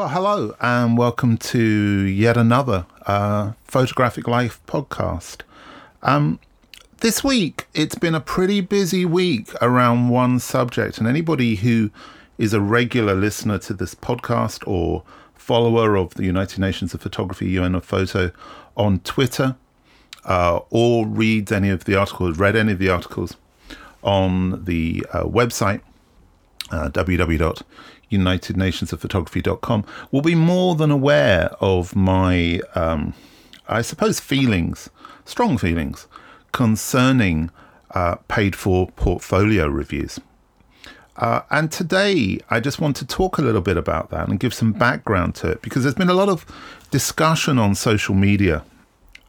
Well, hello, and welcome to yet another uh, Photographic Life podcast. Um, this week, it's been a pretty busy week around one subject, and anybody who is a regular listener to this podcast or follower of the United Nations of Photography, UN of Photo, on Twitter, uh, or reads any of the articles, read any of the articles on the uh, website, uh, www.unitednationsofphotography.com, will be more than aware of my, um, I suppose, feelings, strong feelings, concerning uh, paid for portfolio reviews. Uh, and today, I just want to talk a little bit about that and give some background to it because there's been a lot of discussion on social media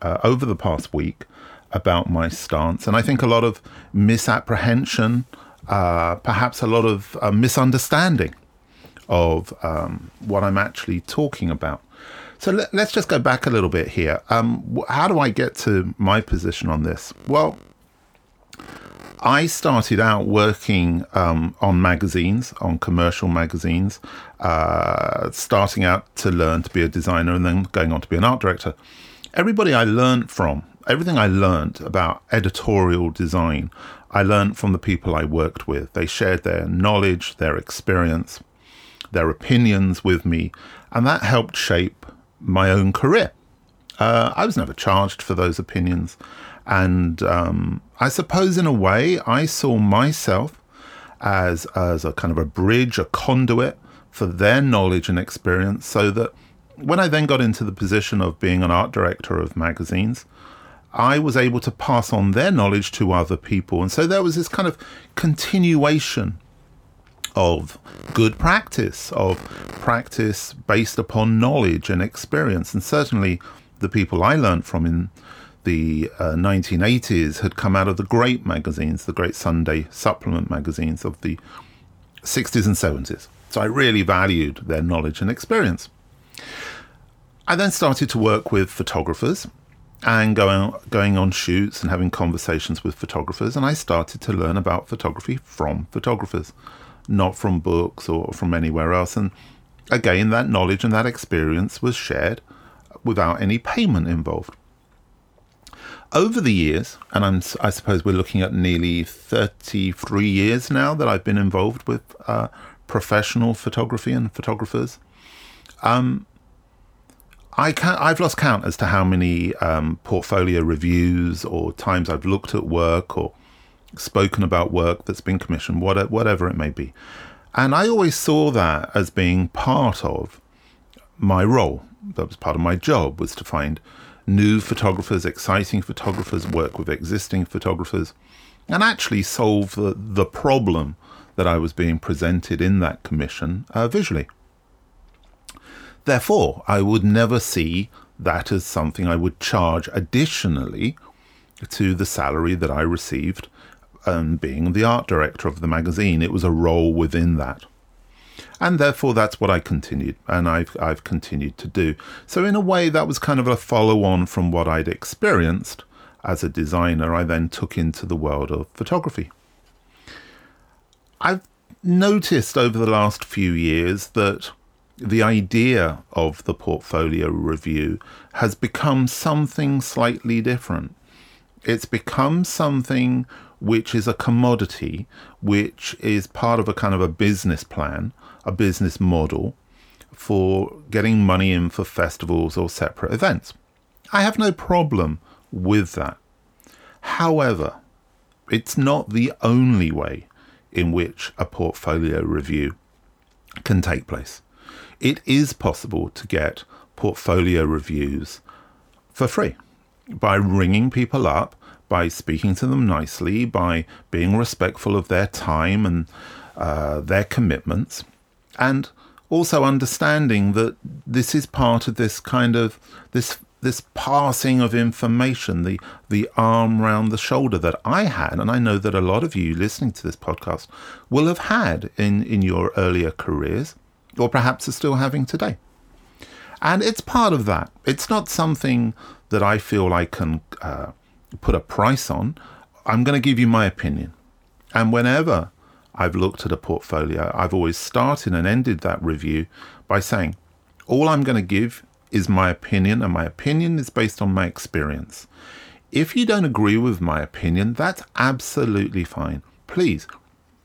uh, over the past week about my stance, and I think a lot of misapprehension, uh, perhaps a lot of uh, misunderstanding of um, what I'm actually talking about. So let, us just go back a little bit here. Um, how do I get to my position on this? Well, I started out working um, on magazines, on commercial magazines, uh, starting out to learn to be a designer and then going on to be an art director. Everybody I learned from, everything I learned about editorial design, I learned from the people I worked with. They shared their knowledge, their experience, their opinions with me, and that helped shape my own career. Uh, I was never charged for those opinions. And um, I suppose, in a way, I saw myself as, as a kind of a bridge, a conduit for their knowledge and experience, so that when I then got into the position of being an art director of magazines, I was able to pass on their knowledge to other people. And so there was this kind of continuation of good practice, of practice based upon knowledge and experience. And certainly the people I learned from in the uh, 1980s had come out of the great magazines, the great Sunday supplement magazines of the 60s and 70s. So I really valued their knowledge and experience. I then started to work with photographers and going going on shoots and having conversations with photographers and I started to learn about photography from photographers not from books or from anywhere else and again that knowledge and that experience was shared without any payment involved over the years, and I'm, I suppose we're looking at nearly 33 years now that I've been involved with uh, professional photography and photographers. Um, I can I've lost count as to how many um, portfolio reviews or times I've looked at work or spoken about work that's been commissioned, whatever it may be. And I always saw that as being part of my role. That was part of my job was to find new photographers, exciting photographers, work with existing photographers, and actually solve the, the problem that I was being presented in that commission uh, visually. Therefore, I would never see that as something I would charge additionally to the salary that I received um, being the art director of the magazine. It was a role within that and therefore that's what I continued and I've I've continued to do. So in a way that was kind of a follow on from what I'd experienced as a designer I then took into the world of photography. I've noticed over the last few years that the idea of the portfolio review has become something slightly different. It's become something which is a commodity, which is part of a kind of a business plan, a business model for getting money in for festivals or separate events. I have no problem with that. However, it's not the only way in which a portfolio review can take place. It is possible to get portfolio reviews for free by ringing people up, by speaking to them nicely, by being respectful of their time and uh, their commitments and also understanding that this is part of this kind of this this passing of information, the the arm round the shoulder that I had, and I know that a lot of you listening to this podcast will have had in in your earlier careers, or perhaps are still having today. And it's part of that. It's not something that I feel I can uh, put a price on. I'm going to give you my opinion, and whenever I've looked at a portfolio, I've always started and ended that review by saying, All I'm going to give is my opinion, and my opinion is based on my experience. If you don't agree with my opinion, that's absolutely fine. Please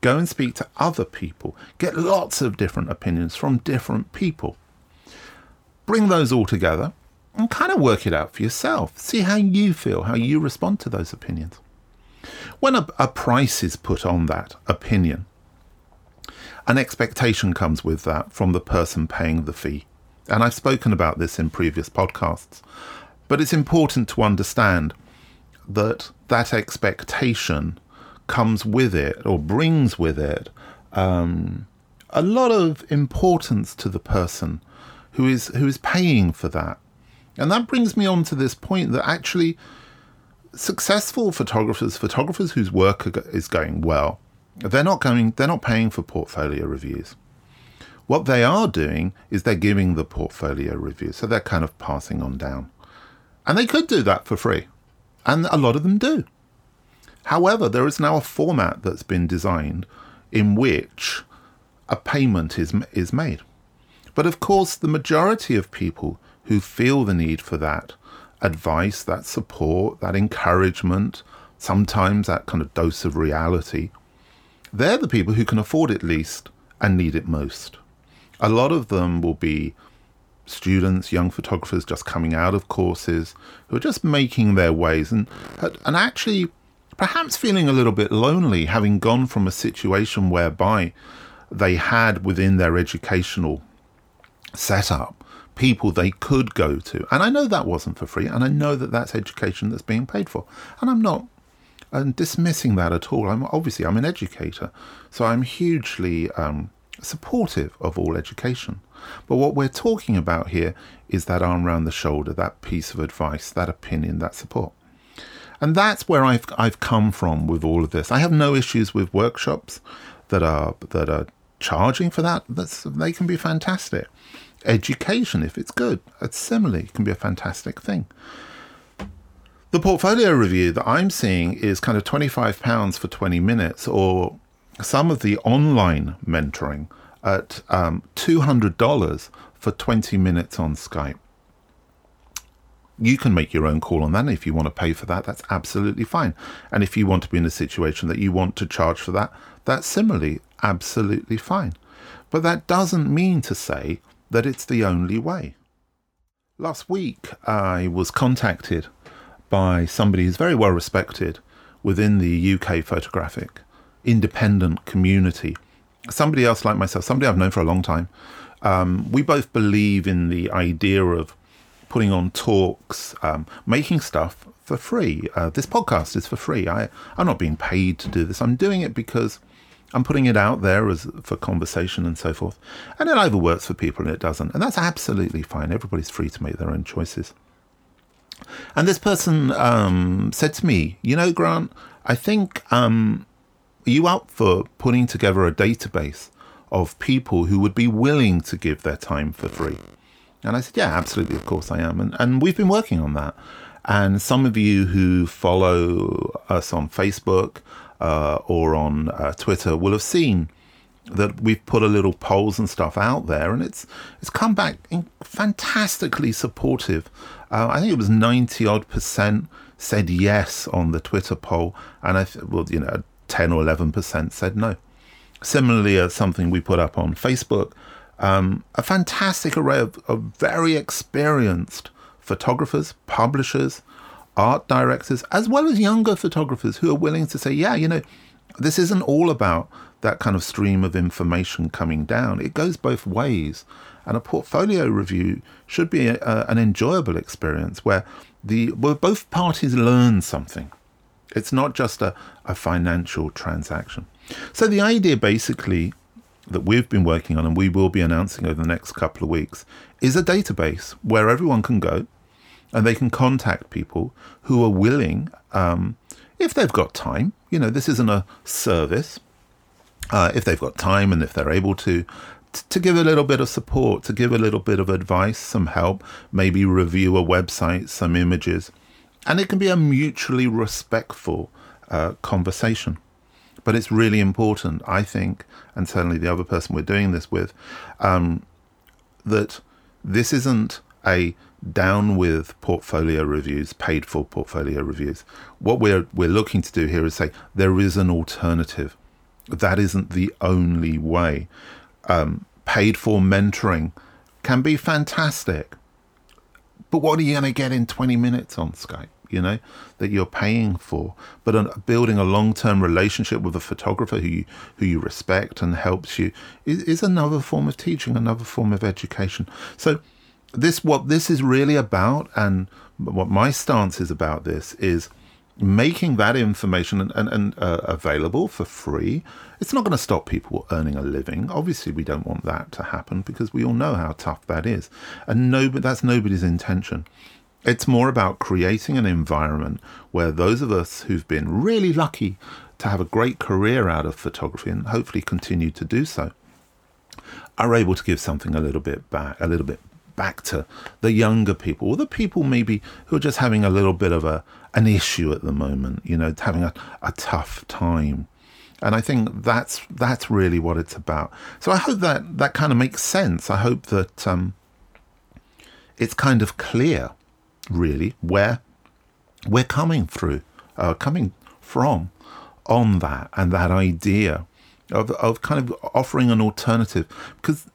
go and speak to other people. Get lots of different opinions from different people. Bring those all together and kind of work it out for yourself. See how you feel, how you respond to those opinions. When a, a price is put on that opinion, an expectation comes with that from the person paying the fee. And I've spoken about this in previous podcasts. But it's important to understand that that expectation comes with it or brings with it um, a lot of importance to the person who is who is paying for that. And that brings me on to this point that actually successful photographers, photographers whose work is going well, they're not going they're not paying for portfolio reviews. What they are doing is they're giving the portfolio review. So they're kind of passing on down. And they could do that for free. And a lot of them do. However, there is now a format that's been designed in which a payment is, is made. But of course, the majority of people who feel the need for that advice, that support, that encouragement, sometimes that kind of dose of reality, they're the people who can afford it least and need it most. A lot of them will be students, young photographers just coming out of courses who are just making their ways and and actually perhaps feeling a little bit lonely having gone from a situation whereby they had within their educational setup people they could go to. And I know that wasn't for free, and I know that that's education that's being paid for. And I'm not and dismissing that at all. I'm obviously I'm an educator, so I'm hugely um, supportive of all education. But what we're talking about here is that arm around the shoulder, that piece of advice, that opinion, that support. And that's where I've I've come from with all of this. I have no issues with workshops that are that are charging for that. That's they can be fantastic. Education, if it's good, it's similarly can be a fantastic thing. The portfolio review that I'm seeing is kind of £25 for 20 minutes, or some of the online mentoring at um, $200 for 20 minutes on Skype. You can make your own call on that. If you want to pay for that, that's absolutely fine. And if you want to be in a situation that you want to charge for that, that's similarly absolutely fine. But that doesn't mean to say that it's the only way. Last week, I was contacted by somebody who's very well respected within the UK photographic independent community. Somebody else like myself, somebody I've known for a long time. Um, we both believe in the idea of putting on talks, um, making stuff for free. Uh, this podcast is for free. I, I'm not being paid to do this. I'm doing it because I'm putting it out there as for conversation and so forth. And it either works for people and it doesn't. And that's absolutely fine. Everybody's free to make their own choices. And this person um, said to me, You know, Grant, I think, um, are you up for putting together a database of people who would be willing to give their time for free? And I said, Yeah, absolutely, of course I am. And, and we've been working on that. And some of you who follow us on Facebook uh, or on uh, Twitter will have seen that we've put a little polls and stuff out there, and it's it's come back fantastically supportive. Uh, I think it was ninety odd percent said yes on the Twitter poll, and I th- well, you know, ten or eleven percent said no. Similarly, uh, something we put up on Facebook, um, a fantastic array of, of very experienced photographers, publishers, art directors, as well as younger photographers who are willing to say, yeah, you know, this isn't all about that kind of stream of information coming down. It goes both ways. And a portfolio review should be a, a, an enjoyable experience where the where both parties learn something. It's not just a, a financial transaction. So the idea basically that we've been working on and we will be announcing over the next couple of weeks is a database where everyone can go and they can contact people who are willing, um, if they've got time. You know, this isn't a service, uh, if they've got time and if they're able to, t- to give a little bit of support, to give a little bit of advice, some help, maybe review a website, some images. And it can be a mutually respectful uh, conversation. But it's really important, I think, and certainly the other person we're doing this with, um, that this isn't a down with portfolio reviews, paid for portfolio reviews. What we're we're looking to do here is say there is an alternative. That isn't the only way. Um, paid for mentoring can be fantastic, but what are you going to get in 20 minutes on Skype? You know that you're paying for, but building a long-term relationship with a photographer who you, who you respect and helps you is, is another form of teaching, another form of education. So this what this is really about and what my stance is about this is making that information and, and, and uh, available for free. It's not going to stop people earning a living. Obviously we don't want that to happen because we all know how tough that is. And no that's nobody's intention. It's more about creating an environment where those of us who've been really lucky to have a great career out of photography and hopefully continue to do so are able to give something a little bit back a little bit back to the younger people, or the people maybe who are just having a little bit of a an issue at the moment, you know, having a, a tough time. And I think that's that's really what it's about. So I hope that that kind of makes sense. I hope that um, it's kind of clear, really, where we're coming through, uh, coming from on that and that idea of, of kind of offering an alternative because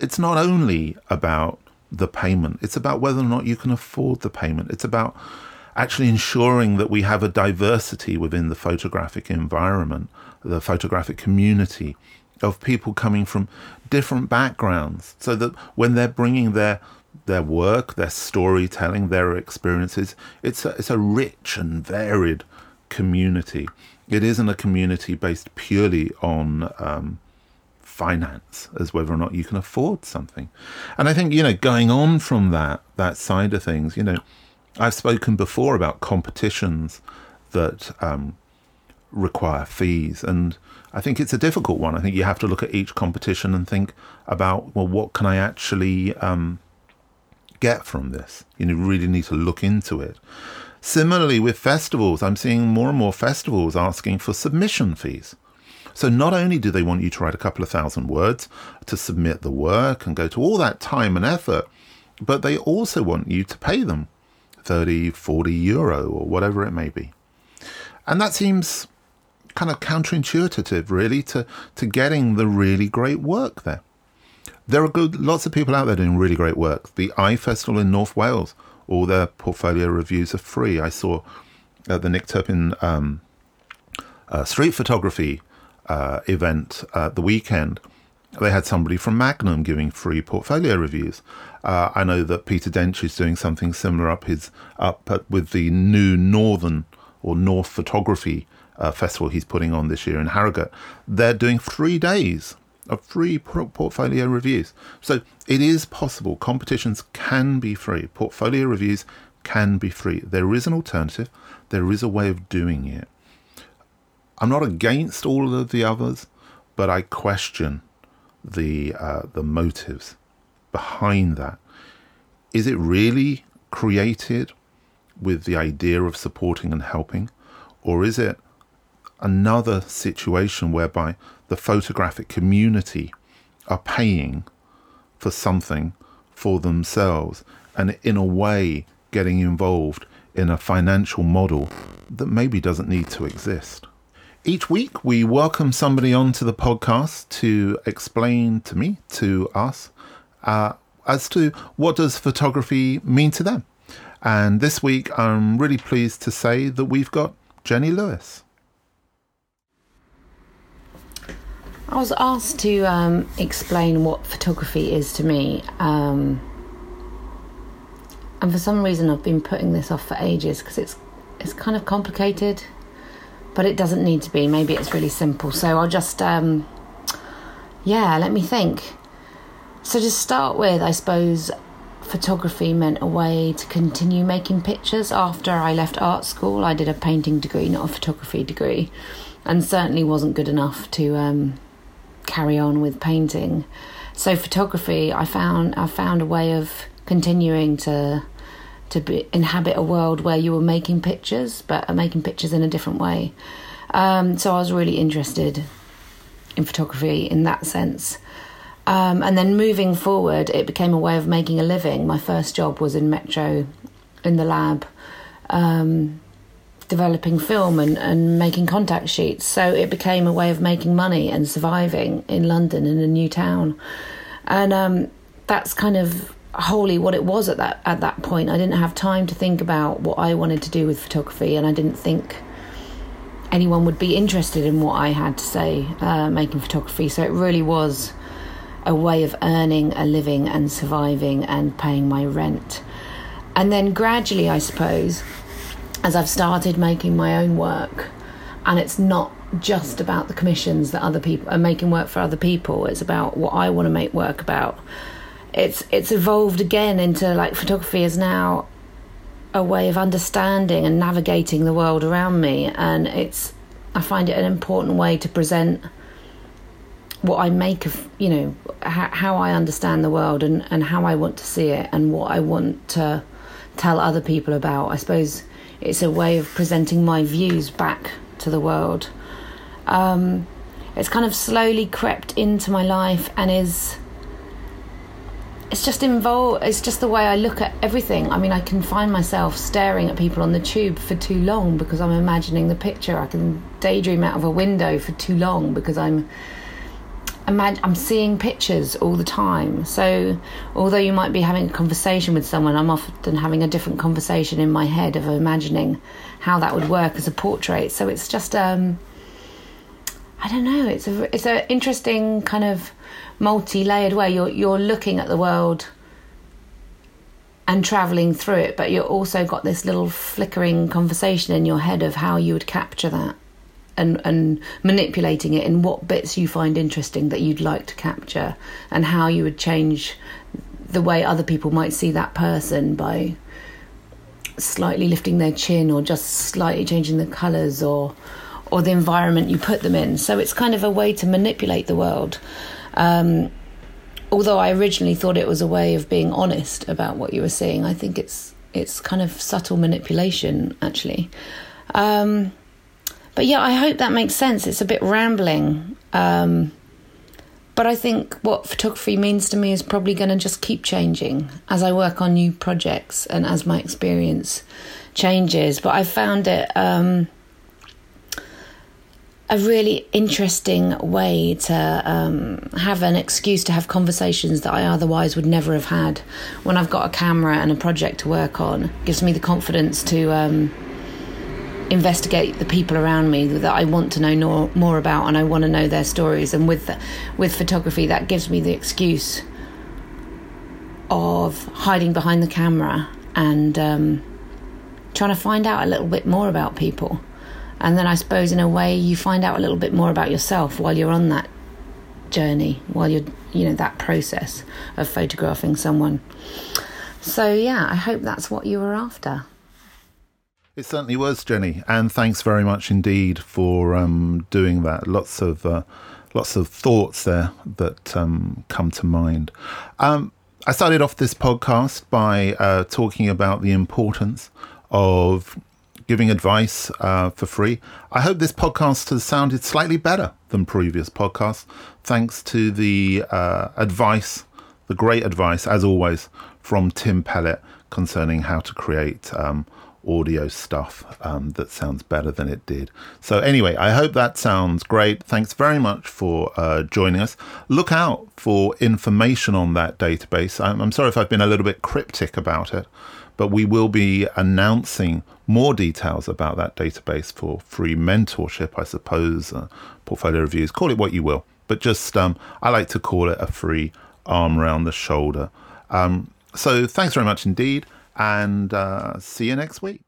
it's not only about the payment. It's about whether or not you can afford the payment. It's about actually ensuring that we have a diversity within the photographic environment, the photographic community of people coming from different backgrounds so that when they're bringing their their work, their storytelling, their experiences, it's a, it's a rich and varied community. It isn't a community based purely on um, finance as whether or not you can afford something. And I think, you know, going on from that, that side of things, you know, I've spoken before about competitions that um, require fees. And I think it's a difficult one. I think you have to look at each competition and think about, well, what can I actually um, get from this? You know, really need to look into it. Similarly, with festivals, I'm seeing more and more festivals asking for submission fees. So not only do they want you to write a couple of thousand words to submit the work and go to all that time and effort, but they also want you to pay them 30, 40 euro or whatever it may be. And that seems kind of counterintuitive, really, to, to getting the really great work there. There are good, lots of people out there doing really great work. The Eye Festival in North Wales, all their portfolio reviews are free. I saw uh, the Nick Turpin um, uh, street photography uh, event uh, the weekend, they had somebody from Magnum giving free portfolio reviews. Uh, I know that Peter Dench is doing something similar up his up at, with the new Northern or North Photography uh, Festival he's putting on this year in Harrogate. They're doing three days of free portfolio reviews. So it is possible. Competitions can be free. Portfolio reviews can be free. There is an alternative. There is a way of doing it. I'm not against all of the others, but I question the uh, the motives behind that. Is it really created with the idea of supporting and helping, or is it another situation whereby the photographic community are paying for something for themselves and in a way getting involved in a financial model that maybe doesn't need to exist? Each week, we welcome somebody onto the podcast to explain to me, to us, uh, as to what does photography mean to them. And this week, I'm really pleased to say that we've got Jenny Lewis. I was asked to um, explain what photography is to me. Um, and for some reason, I've been putting this off for ages because it's it's kind of complicated but it doesn't need to be. Maybe it's really simple. So I'll just, um, yeah, let me think. So to start with, I suppose photography meant a way to continue making pictures after I left art school. I did a painting degree, not a photography degree, and certainly wasn't good enough to um, carry on with painting. So photography, I found I found a way of continuing to to be, inhabit a world where you were making pictures, but are making pictures in a different way. Um, so I was really interested in photography in that sense. Um, and then moving forward, it became a way of making a living. My first job was in Metro, in the lab, um, developing film and, and making contact sheets. So it became a way of making money and surviving in London in a new town. And um, that's kind of wholly what it was at that at that point. I didn't have time to think about what I wanted to do with photography, and I didn't think anyone would be interested in what I had to say uh, making photography. So it really was a way of earning a living and surviving and paying my rent. And then gradually, I suppose, as I've started making my own work, and it's not just about the commissions that other people are making work for other people, it's about what I want to make work about. It's it's evolved again into like photography is now a way of understanding and navigating the world around me and it's I find it an important way to present what I make of you know how, how I understand the world and, and how I want to see it and what I want to tell other people about. I suppose it's a way of presenting my views back to the world. Um, it's kind of slowly crept into my life and is it's just involved it's just the way i look at everything. I mean i can find myself staring at people on the tube for too long because i'm imagining the picture. I can daydream out of a window for too long because i'm i'm seeing pictures all the time. So although you might be having a conversation with someone i'm often having a different conversation in my head of imagining how that would work as a portrait. So it's just um i don't know. It's a it's an interesting kind of multi-layered way. You're you're looking at the world and traveling through it, but you're also got this little flickering conversation in your head of how you would capture that and and manipulating it in what bits you find interesting that you'd like to capture and how you would change the way other people might see that person by slightly lifting their chin or just slightly changing the colors or or the environment you put them in so it's kind of a way to manipulate the world um, although I originally thought it was a way of being honest about what you were seeing, I think it's it's kind of subtle manipulation actually. Um, but yeah, I hope that makes sense. It's a bit rambling. Um, but I think what photography means to me is probably going to just keep changing as I work on new projects and as my experience changes. But I found it um, a really interesting way to um, have an excuse to have conversations that I otherwise would never have had. When I've got a camera and a project to work on, gives me the confidence to um, investigate the people around me that I want to know no, more about, and I want to know their stories. And with with photography, that gives me the excuse of hiding behind the camera and um, trying to find out a little bit more about people and then I suppose in a way you find out a little bit more about yourself while you're on that journey, while you're you know that process of photographing someone. So yeah, I hope that's what you were after. It certainly was, Jenny, and thanks very much indeed for um, doing that. Lots of uh, lots of thoughts there that um, come to mind. Um, I started off this podcast by uh, talking about the importance of giving advice uh, for free. I hope this podcast has sounded slightly better than previous podcasts, thanks to the uh, advice, the great advice, as always, from Tim Pellet concerning how to create um, audio stuff um, that sounds better than it did. So, anyway, I hope that sounds great. Thanks very much for uh, joining us. Look out for information on that database. I'm, I'm sorry if I've been a little bit cryptic about it but we will be announcing more details about that database for free mentorship, I suppose, uh, portfolio reviews, call it what you will. But just, um, I like to call it a free arm around the shoulder. Um, so thanks very much indeed, and uh, see you next week.